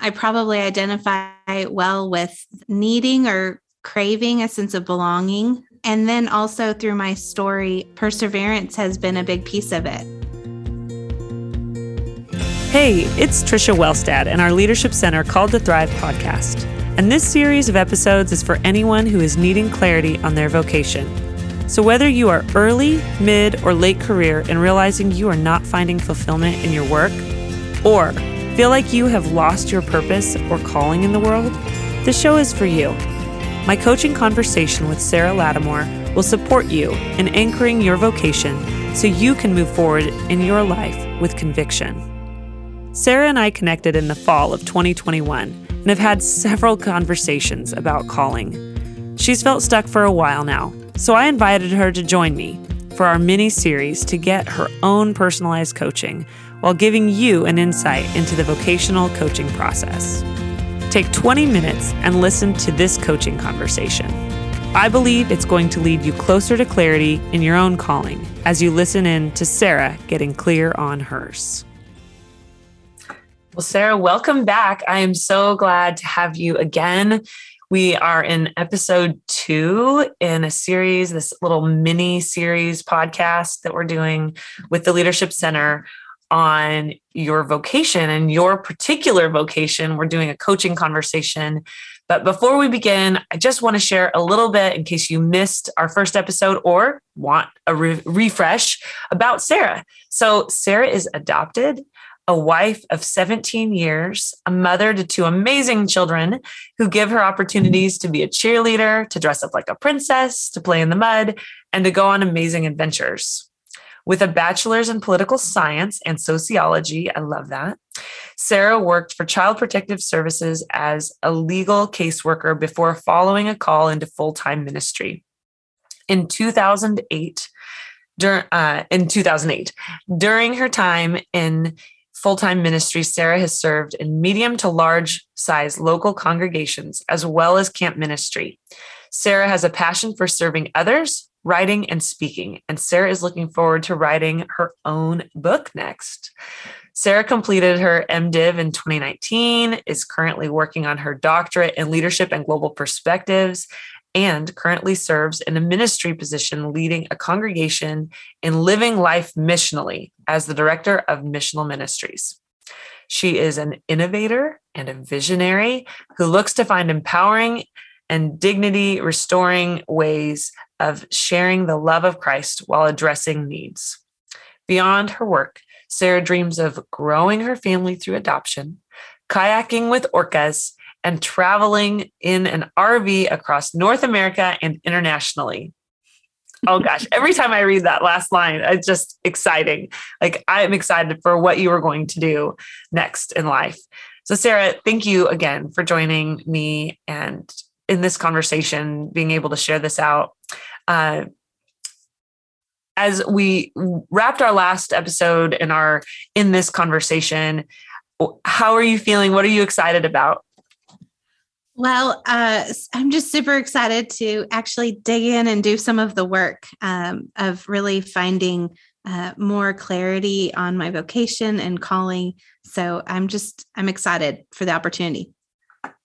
I probably identify well with needing or craving a sense of belonging. And then also through my story, perseverance has been a big piece of it. Hey, it's Trisha Wellstad and our Leadership Center Called to Thrive podcast. And this series of episodes is for anyone who is needing clarity on their vocation. So, whether you are early, mid, or late career and realizing you are not finding fulfillment in your work, or feel like you have lost your purpose or calling in the world, The show is for you. My coaching conversation with Sara Lattimore will support you in anchoring your vocation so you can move forward in your life with conviction. Sara and I connected in the fall of 2021 and have had several conversations about calling. She's felt stuck for a while now, so I invited her to join me for our mini series to get her own personalized coaching while giving you an insight into the vocational coaching process. Take 20 minutes and listen to this coaching conversation. I believe it's going to lead you closer to clarity in your own calling as you listen in to Sara getting clear on hers. Well, Sara, welcome back. I am so glad to have you again. We are in episode two in a series, this little mini series podcast that we're doing with the Leadership Center on your vocation and your particular vocation. We're doing a coaching conversation. But before we begin, I just want to share a little bit in case you missed our first episode or want a re- refresh about Sara. So, Sara is adopted a wife of 17 years, a mother to two amazing children who give her opportunities to be a cheerleader, to dress up like a princess, to play in the mud, and to go on amazing adventures. With a bachelor's in political science and sociology, I love that. Sara worked for Child Protective Services as a legal caseworker before following a call into full time ministry. In 2008, during, uh, in 2008, during her time in full time ministry, Sara has served in medium to large size local congregations as well as camp ministry. Sara has a passion for serving others, writing, and speaking, and Sara is looking forward to writing her own book next. Sara completed her MDiv in 2019, is currently working on her doctorate in leadership and global perspectives, and currently serves in a ministry position leading a congregation in living life missionally as the director of missional ministries. She is an innovator and a visionary who looks to find empowering and dignity restoring ways of sharing the love of Christ while addressing needs. Beyond her work, Sara dreams of growing her family through adoption, kayaking with orcas, and traveling in an RV across North America and internationally. Oh gosh, every time I read that last line, it's just exciting. Like I'm excited for what you are going to do next in life. So, Sara, thank you again for joining me and in this conversation, being able to share this out. Uh, as we wrapped our last episode in our in this conversation, how are you feeling? What are you excited about? Well, uh, I'm just super excited to actually dig in and do some of the work um, of really finding uh, more clarity on my vocation and calling. So I'm just, I'm excited for the opportunity.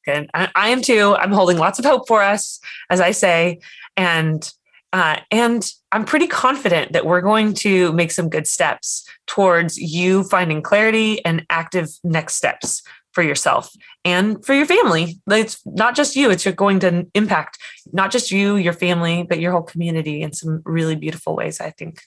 Good. I, I am too. I'm holding lots of hope for us, as I say. And uh, and I'm pretty confident that we're going to make some good steps towards you finding clarity and active next steps for yourself and for your family. It's not just you, it's going to impact not just you, your family, but your whole community in some really beautiful ways, I think.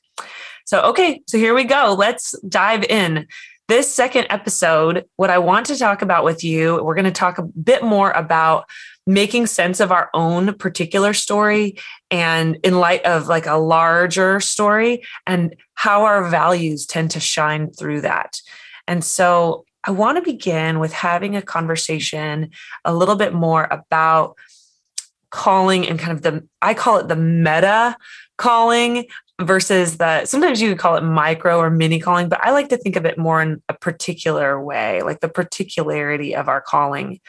So, okay, so here we go. Let's dive in. This second episode, what I want to talk about with you, we're going to talk a bit more about making sense of our own particular story and in light of like a larger story and how our values tend to shine through that. And so I want to begin with having a conversation a little bit more about calling and kind of the, I call it the meta calling versus the, sometimes you could call it micro or mini calling, but I like to think of it more in a particular way, like the particularity of our calling.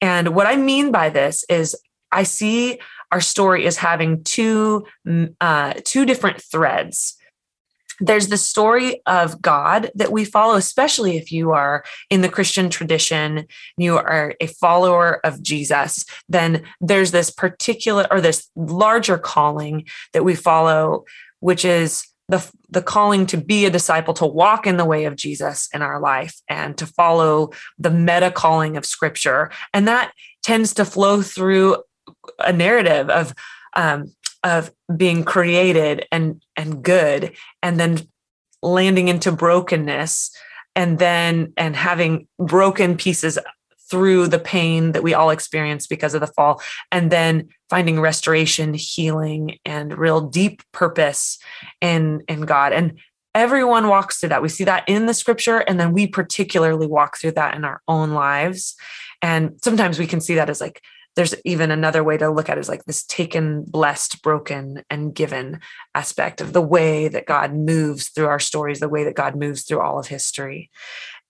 And what I mean by this is I see our story as having two, uh, two different threads there's the story of God that we follow, especially if you are in the Christian tradition, you are a follower of Jesus, then there's this particular or this larger calling that we follow, which is the, the calling to be a disciple, to walk in the way of Jesus in our life and to follow the meta calling of scripture. And that tends to flow through a narrative of um, of being created and and good and then landing into brokenness and then and having broken pieces through the pain that we all experience because of the fall and then finding restoration healing and real deep purpose in in god. And everyone walks through that. We see that in the scripture and then we particularly walk through that in our own lives. And sometimes we can see that as like there's even another way to look at it as like this taken, blessed, broken, and given aspect of the way that God moves through our stories, the way that God moves through all of history.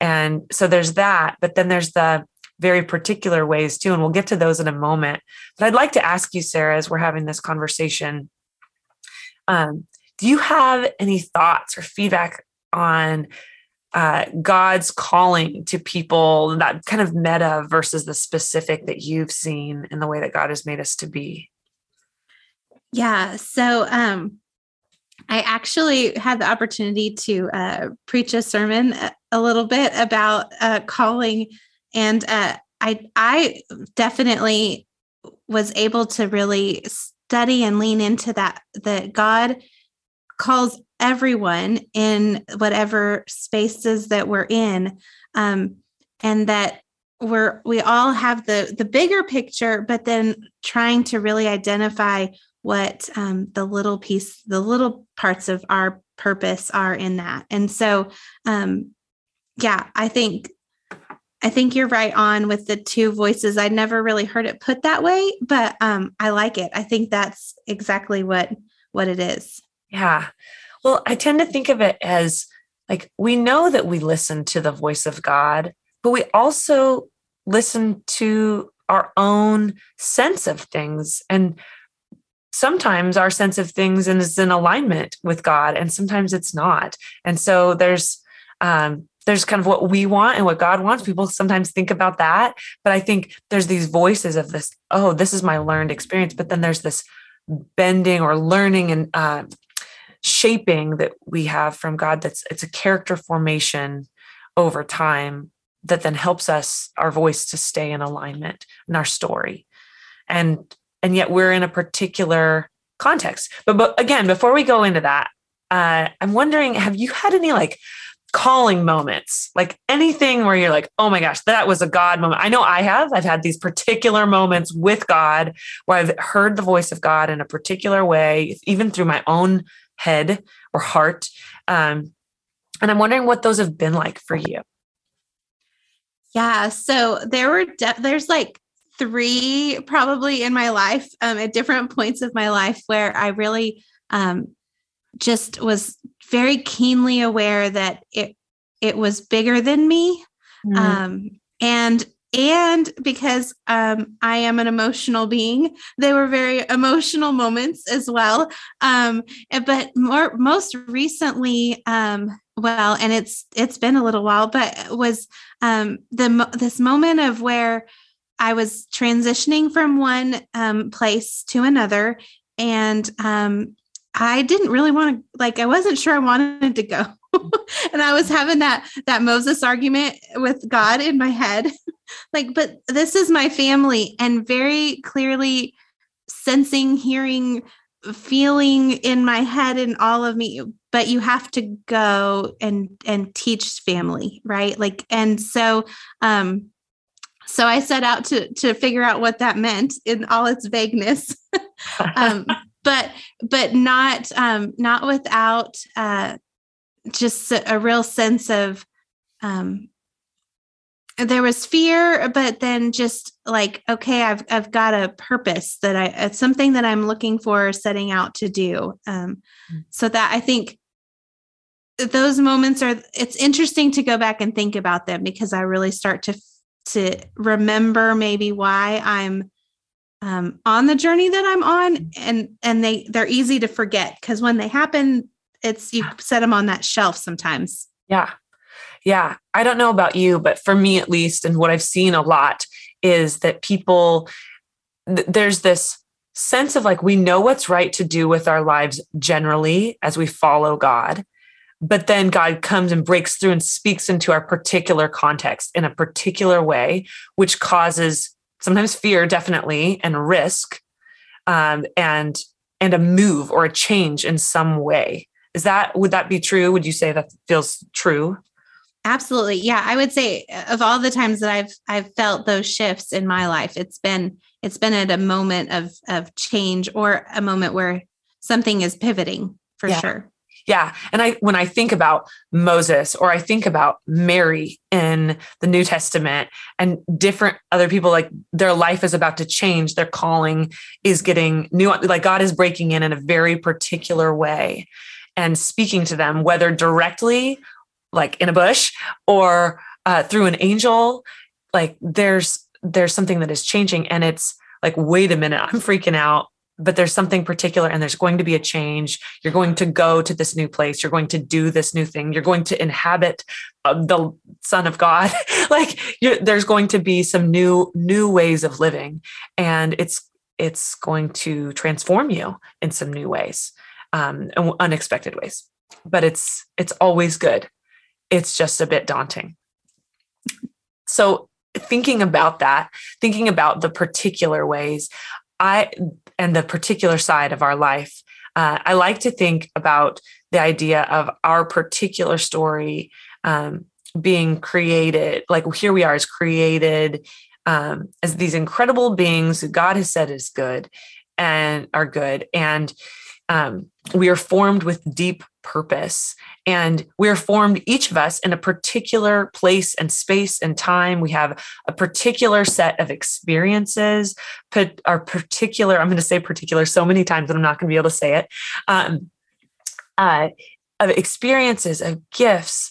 And so there's that, but then there's the very particular ways too. And we'll get to those in a moment. But I'd like to ask you, Sara, as we're having this conversation, um, do you have any thoughts or feedback on uh, God's calling to people, that kind of meta versus the specific that you've seen in the way that God has made us to be? Yeah. So um, I actually had the opportunity to uh, preach a sermon a, little bit about uh, calling, and uh, I I definitely was able to really study and lean into that that God calls everyone in whatever spaces that we're in um, and that we're we all have the the bigger picture but then trying to really identify what um, the little piece the little parts of our purpose are in that. And so um, yeah i think i think you're right on with the two voices. I never really heard it put that way but um, i like it. I think that's exactly what what it is. Yeah well, I tend to think of it as like we know that we listen to the voice of God, but we also listen to our own sense of things. And sometimes our sense of things is in alignment with God, and sometimes it's not. And so there's, um, there's kind of what we want and what God wants. People sometimes think about that, but I think there's these voices of this. Oh, this is my learned experience. But then there's this bending or learning and uh, shaping that we have from God that's it's a character formation over time that then helps us our voice to stay in alignment in our story. And and yet we're in a particular context. But, but again before we go into that uh, i'm wondering have you had any like calling moments? Like anything where you're like oh my gosh that was a god moment. I know i have. I've had these particular moments with god where i've heard the voice of god in a particular way even through my own head or heart. Um, and I'm wondering what those have been like for you. Yeah. So there were, de- there's like three probably in my life um, at different points of my life where I really um, just was very keenly aware that it, it was bigger than me. Mm. Um, and and because um, I am an emotional being, they were very emotional moments as well. Um, but more most recently, um, well, and it's it's been a little while, but was um, the this moment of where I was transitioning from one um, place to another, and um, I didn't really want to like I wasn't sure I wanted to go. and I was having that that Moses argument with God in my head like but this is my family and very clearly sensing hearing feeling in my head and all of me but you have to go and and teach family right? Like and so um so i set out to to figure out what that meant in all its vagueness. Um but but not um not without uh just a, a real sense of um there was fear but then just like okay i've i've got a purpose that i it's something that i'm looking for setting out to do um mm. so that i think those moments are it's interesting to go back and think about them because i really start to to remember maybe why i'm um, on the journey that i'm on mm. and and they they're easy to forget because when they happen it's you set them on that shelf sometimes. Yeah. Yeah. I don't know about you, but for me at least, and what I've seen a lot is that people, th- there's this sense of like we know what's right to do with our lives generally as we follow God. But then God comes and breaks through and speaks into our particular context in a particular way, which causes sometimes fear, definitely, and risk, um, and and a move or a change in some way. Is that would that be true? Would you say that feels true? Absolutely. Yeah, I would say uh, of all the times that I've I've felt those shifts in my life, it's been it's been at a moment of of change or a moment where something is pivoting for yeah. sure. Yeah. And I when I think about Moses or I think about Mary in the New Testament and different other people like their life is about to change, their calling is getting new like God is breaking in in a very particular way and speaking to them whether directly like in a bush or uh, through an angel like there's there's something that is changing and it's like wait a minute i'm freaking out but there's something particular and there's going to be a change. You're going to go to this new place. You're going to do this new thing. You're going to inhabit uh, the son of god. Like there's going to be some new new ways of living and it's it's going to transform you in some new ways um, unexpected ways. But it's it's always good it's just a bit daunting. So, thinking about that, thinking about the particular ways, I and the particular side of our life, uh, I like to think about the idea of our particular story um, being created. Like here we are as created um, as these incredible beings who God has said is good and are good. And um, we are formed with deep purpose. And we're formed each of us in a particular place and space and time. We have a particular set of experiences put our particular i'm going to say particular so many times that i'm not going to be able to say it um, uh, of experiences of gifts.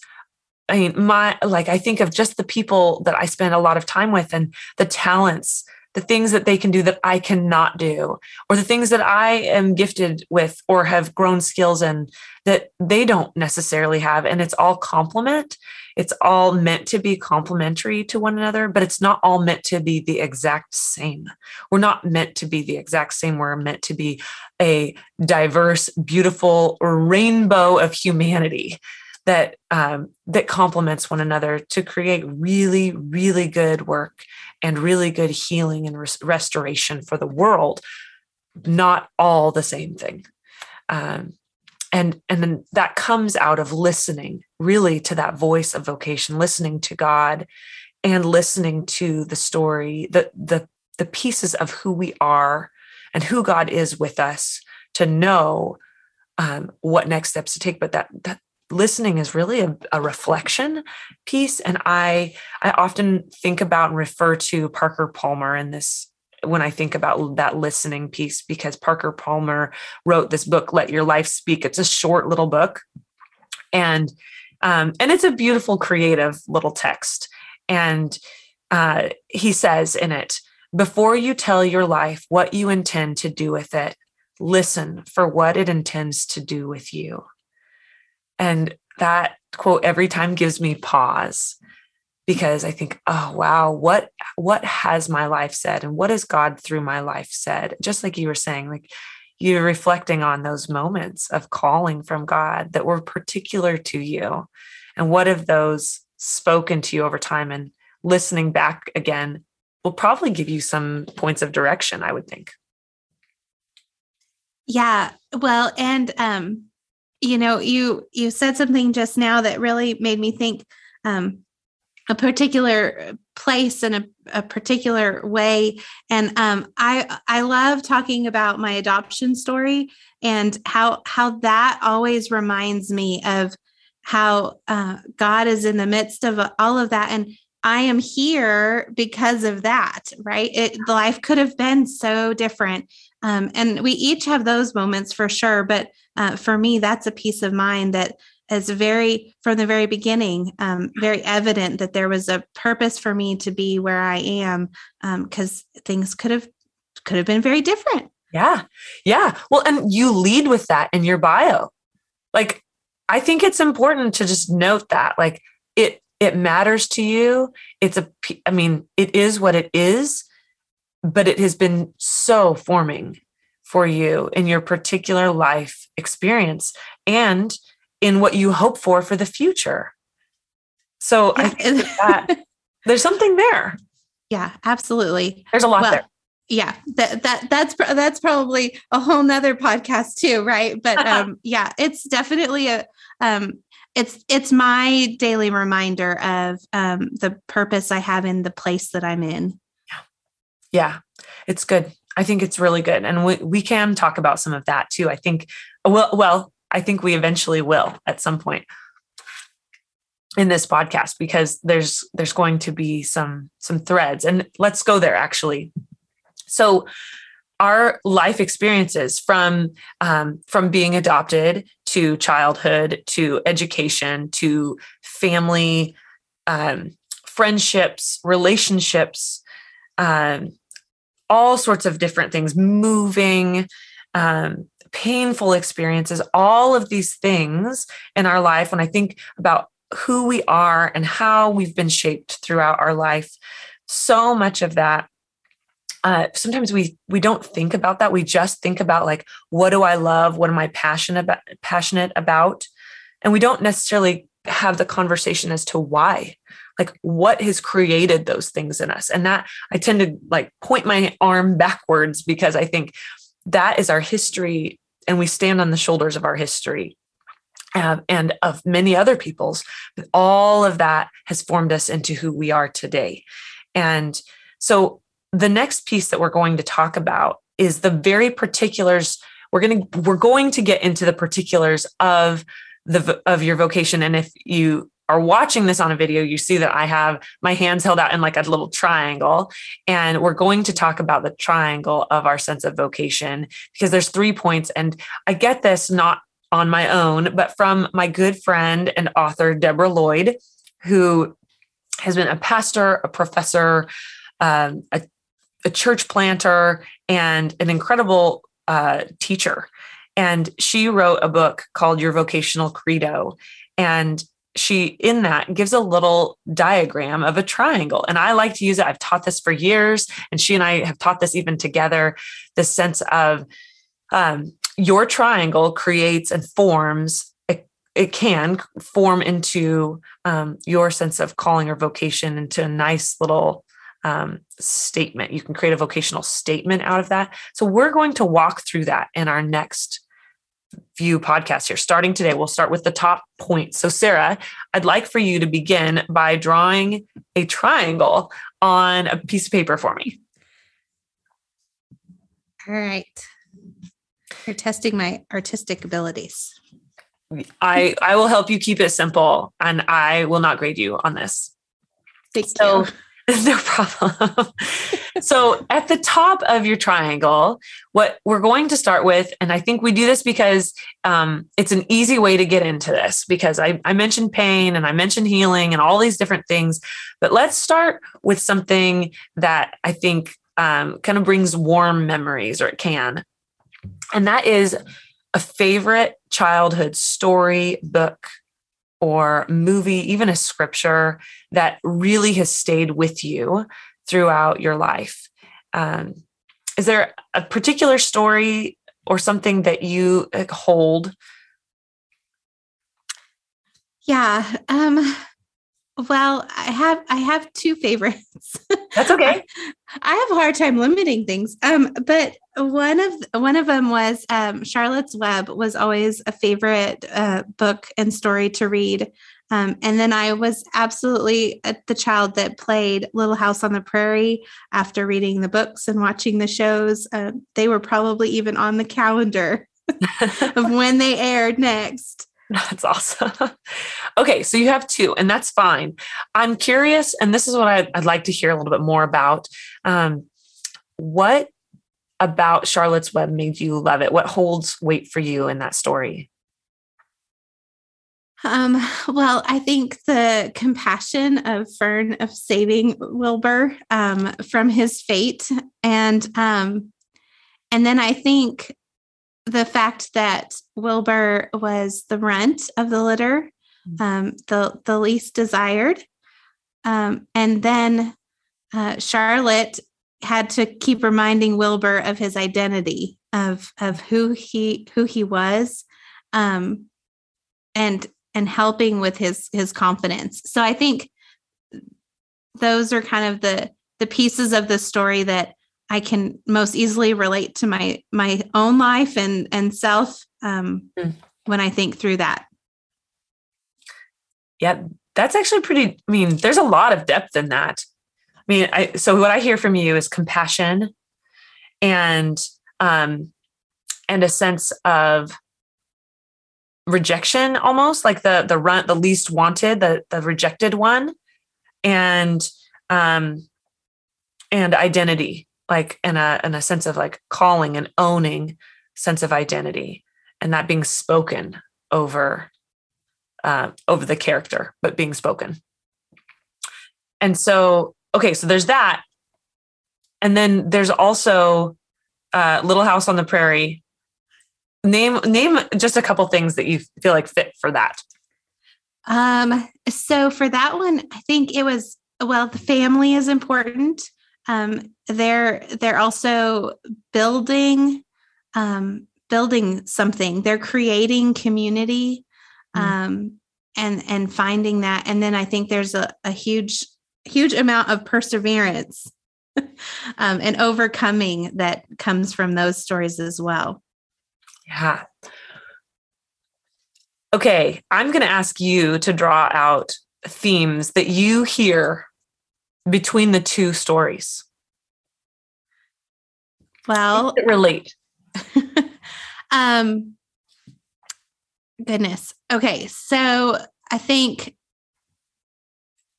I mean my like i think of just the people that i spend a lot of time with and the talents the things that they can do that I cannot do, or the things that I am gifted with or have grown skills in that they don't necessarily have. And it's all complement. It's all meant to be complementary to one another, but it's not all meant to be the exact same. We're not meant to be the exact same. We're meant to be a diverse, beautiful rainbow of humanity that um, that complements one another to create really really good work and really good healing and res- restoration for the world not all the same thing. Um, and and then that comes out of listening really to that voice of vocation listening to god and listening to the story the the the pieces of who we are and who god is with us to know um, what next steps to take. But that that listening is really a, a, reflection piece and i i often think about and refer to parker palmer in this when i think about that listening piece because parker palmer wrote this book let your life speak. It's a short little book and um, and it's a beautiful creative little text. And uh, he says in it before you tell your life what you intend to do with it listen for what it intends to do with you and that quote every time gives me pause because I think, oh wow, what what has my life said and what has God through my life said? Just like you were saying, like you're reflecting on those moments of calling from God that were particular to you. And what have those spoken to you over time and listening back again will probably give you some points of direction, I would think. Yeah. Well, and um you know you you said something just now that really made me think um, a particular place and a, a particular way. And um, i i love talking about my adoption story and how how that always reminds me of how uh, god is in the midst of all of that. And i am here because of that right? It life could have been so different um, and we each have those moments for sure but uh, for me, that's a peace of mind that is very, from the very beginning, um, very evident that there was a purpose for me to be where I am because um, things could have could have been very different. Yeah. Yeah. Well, and you lead with that in your bio. Like I think it's important to just note that like it it matters to you. It's a I mean, it is what it is, but it has been so forming for you in your particular life experience and in what you hope for for the future. So I think that there's something there. Yeah, absolutely. There's a lot well, there yeah that that that's that's probably a whole nother podcast too right but um yeah it's definitely a um it's it's my daily reminder of um the purpose i have in the place that i'm in yeah it's good. I think it's really good and we, we can talk about some of that too i think well well i think we eventually will at some point in this podcast because there's there's going to be some some threads and let's go there actually. So our life experiences from um, from being adopted to childhood to education to family um, friendships relationships um, all sorts of different things moving um, painful experiences all of these things in our life when i think about who we are and how we've been shaped throughout our life so much of that uh, sometimes we we don't think about that. We just think about like, what do I love? What am I passionate about? Passionate about, and we don't necessarily have the conversation as to why like what has created those things in us? And that i tend to like point my arm backwards because i think that is our history and we stand on the shoulders of our history uh, and of many other people's but all of that has formed us into who we are today. And so the next piece that we're going to talk about is the very particulars we're going to we're going to get into the particulars of the of your vocation. And if you are watching this on a video you see that i have my hands held out in like a little triangle and we're going to talk about the triangle of our sense of vocation because there's three points and i get this not on my own but from my good friend and author Deborah Loyd who has been a pastor a professor um, a a church planter and an incredible uh, teacher. And she wrote a book called Your Vocational Credo. And she, in that, gives a little diagram of a triangle. And I like to use it. I've taught this for years. And she and I have taught this even together the sense of um, your triangle creates and forms it, it can form into um, your sense of calling or vocation into a nice little um, statement. You can create a vocational statement out of that. So we're going to walk through that in our next few podcasts here. Starting today, we'll start with the top points. So, Sara, I'd like for you to begin by drawing a triangle on a piece of paper for me. All right. You're testing my artistic abilities. I I will help you keep it simple and I will not grade you on this. Thank so, you. no problem. so, at the top of your triangle, what we're going to start with, and I think we do this because um, it's an easy way to get into this, because I, I mentioned pain and I mentioned healing and all these different things. But let's start with something that I think um, kind of brings warm memories, or it can. And that is a favorite childhood story, book, or movie, even a scripture that really has stayed with you throughout your life. Um, is there a particular story or something that you hold? Yeah. Um, well, I have I have two favorites. That's okay. I have a hard time limiting things. Um, but one of one of them was um, Charlotte's Web was always a favorite uh, book and story to read. Um, and then I was absolutely uh, the child that played Little House on the Prairie after reading the books and watching the shows. Uh, they were probably even on the calendar of when they aired next. That's awesome. okay, so you have two, and that's fine. I'm curious, and this is what I'd, I'd like to hear a little bit more about. Um, what about Charlotte's Web made you love it? What holds weight for you in that story? Um, well, I think the compassion of Fern of saving Wilbur um, from his fate, and um, and then I think the fact that Wilbur was the runt of the litter, mm. um, the the least desired, um, and then uh, Charlotte had to keep reminding Wilbur of his identity of of who he who he was, um, and and helping with his his confidence. So I think those are kind of the the pieces of the story that I can most easily relate to my my own life and and self um, mm. when I think through that. Yeah, that's actually pretty. I mean, there's a lot of depth in that. I mean, I so what I hear from you is compassion, and um, and a sense of rejection, almost like the the run the least wanted, the the rejected one, and um, and identity like in a in a sense of like calling and owning sense of identity and that being spoken over uh, over the character but being spoken. And so okay so there's that. And then there's also uh, little house on the prairie. Name name just a couple things that you feel like fit for that. Um so for that one i think it was well the family is important um, they're they're also building um, building something. They're creating community mm. um, and and finding that. And then i think there's a, a huge huge amount of perseverance um, and overcoming that comes from those stories as well. Yeah. Okay i'm going to ask you to draw out themes that you hear between the two stories? Well, relate. um goodness. Okay, so I think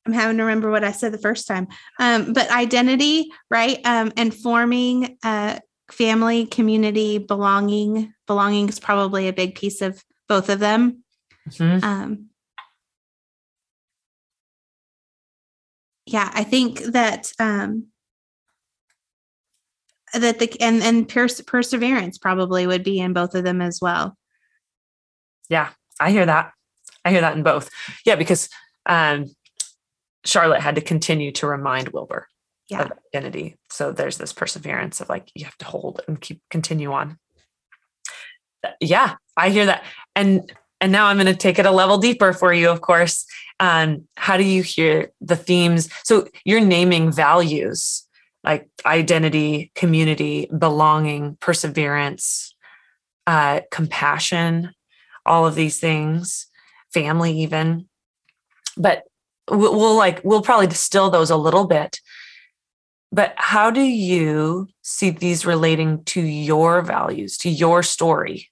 I'm having to remember what I said the first time. Um, but identity, right? Um, and forming uh, family, community, belonging. Belonging is probably a big piece of both of them. Mm-hmm. Um, yeah, I think that um, that the and and pers- perseverance probably would be in both of them as well. Yeah, I hear that. I hear that in both. Yeah, because um, Charlotte had to continue to remind Wilbur yeah. of identity. So there's this perseverance of like you have to hold and keep continue on. Yeah, I hear that. And and now I'm going to take it a level deeper for you, of course. Um, how do you hear the themes? So you're naming values like identity, community, belonging, perseverance, uh, compassion, all of these things, family, even. But we'll, we'll like, we'll probably distill those a little bit. But how do you see these relating to your values, to your story?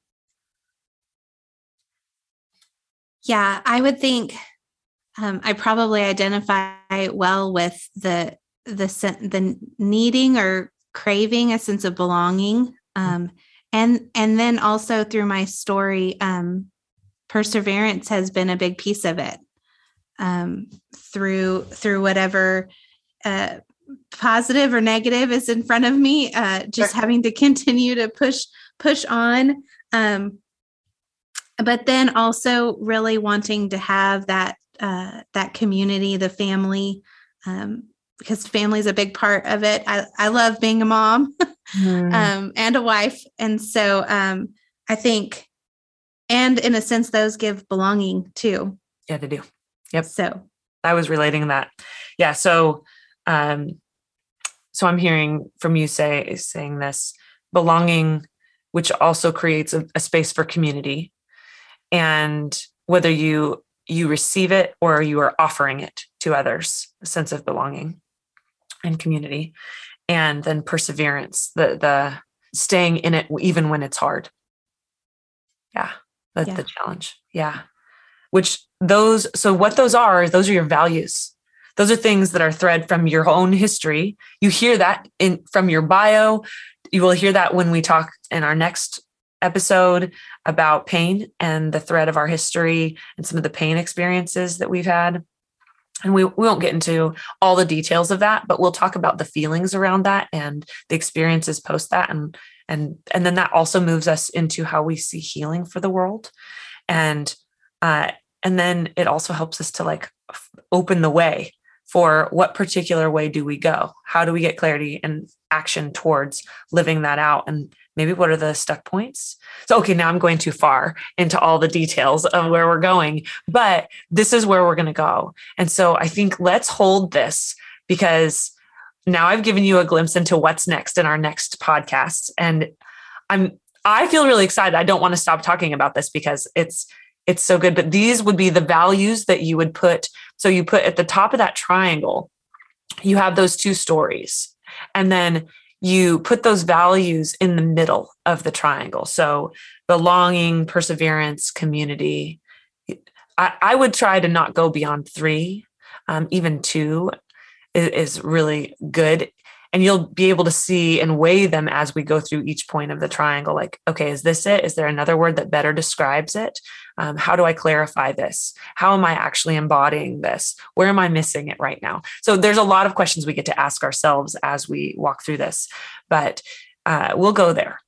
Yeah, I would think um, I probably identify well with the the the needing or craving a sense of belonging, um, and and then also through my story, um, perseverance has been a big piece of it. Um, through through whatever uh, positive or negative is in front of me, uh, just sure. having to continue to push push on. Um, but then also really wanting to have that uh, that community, the family, um, because family is a big part of it. I, I love being a mom mm. um, and a wife, and so um, I think, and in a sense, those give belonging too. Yeah, they do. Yep. So I was relating that. Yeah. So, um, so I'm hearing from you say saying this belonging, which also creates a, a space for community and whether you you receive it or you are offering it to others a sense of belonging and community and then perseverance the the staying in it even when it's hard. Yeah that's yeah. the challenge. Yeah. Which those so what those are those are your values. Those are things that are thread from your own history. You hear that in from your bio. You will hear that when we talk in our next episode about pain and the thread of our history and some of the pain experiences that we've had. And we, we won't get into all the details of that, but we'll talk about the feelings around that and the experiences post that. And and and then that also moves us into how we see healing for the world. And uh and then it also helps us to like open the way for what particular way do we go? How do we get clarity and action towards living that out? And maybe what are the stuck points? So okay now i'm going too far into all the details of where we're going but this is where we're going to go. And so i think let's hold this because now i've given you a glimpse into what's next in our next podcast. And i'm i feel really excited. I don't want to stop talking about this because it's it's so good but these would be the values that you would put. So you put at the top of that triangle you have those two stories. And then you put those values in the middle of the triangle. So belonging, perseverance, community. I, I would try to not go beyond three. Um, even two is, is really good and you'll be able to see and weigh them as we go through each point of the triangle like okay is this it? Is there another word that better describes it? Um, how do i clarify this? How am i actually embodying this? Where am i missing it right now? So there's a lot of questions we get to ask ourselves as we walk through this but uh, we'll go there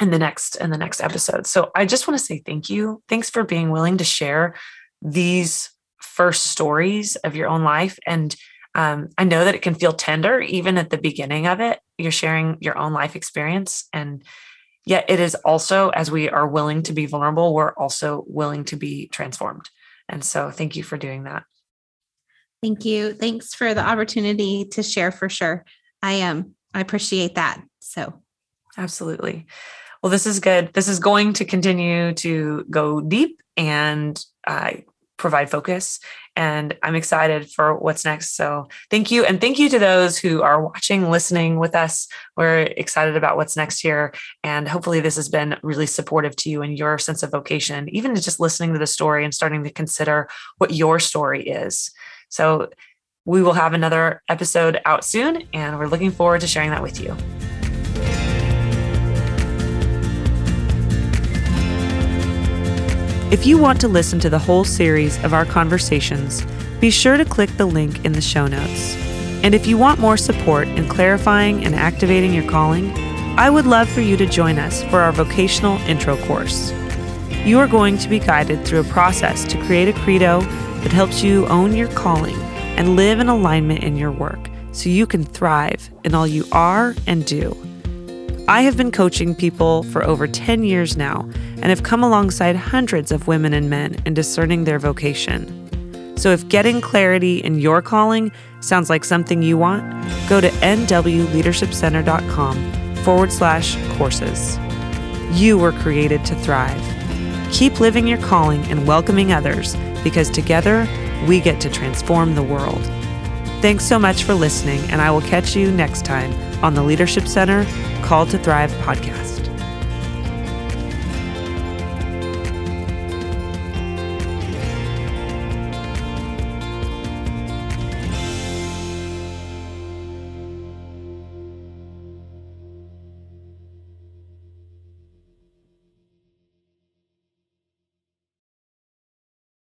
in the next in the next episode. So i just want to say thank you. Thanks for being willing to share these first stories of your own life and um, I know that it can feel tender even at the beginning of it. You're sharing your own life experience. And yet, it is also, as we are willing to be vulnerable, we're also willing to be transformed. And so, thank you for doing that. Thank you. Thanks for the opportunity to share for sure. I am, um, I appreciate that. So, absolutely. Well, this is good. This is going to continue to go deep and uh, provide focus. And I'm excited for what's next. So thank you. And thank you to those who are watching, listening with us. We're excited about what's next here. And hopefully, this has been really supportive to you and your sense of vocation, even just listening to the story and starting to consider what your story is. So we will have another episode out soon, and we're looking forward to sharing that with you. If you want to listen to the whole series of our conversations, be sure to click the link in the show notes. And if you want more support in clarifying and activating your calling, I would love for you to join us for our vocational intro course. You are going to be guided through a process to create a credo that helps you own your calling and live in alignment in your work so you can thrive in all you are and do. I have been coaching people for over 10 years now and have come alongside hundreds of women and men in discerning their vocation. So if getting clarity in your calling sounds like something you want, go to nwleadershipcenter.com forward slash courses. You were created to thrive. Keep living your calling and welcoming others because together we get to transform the world. Thanks so much for listening, and I will catch you next time on the Leadership Center Call to Thrive podcast.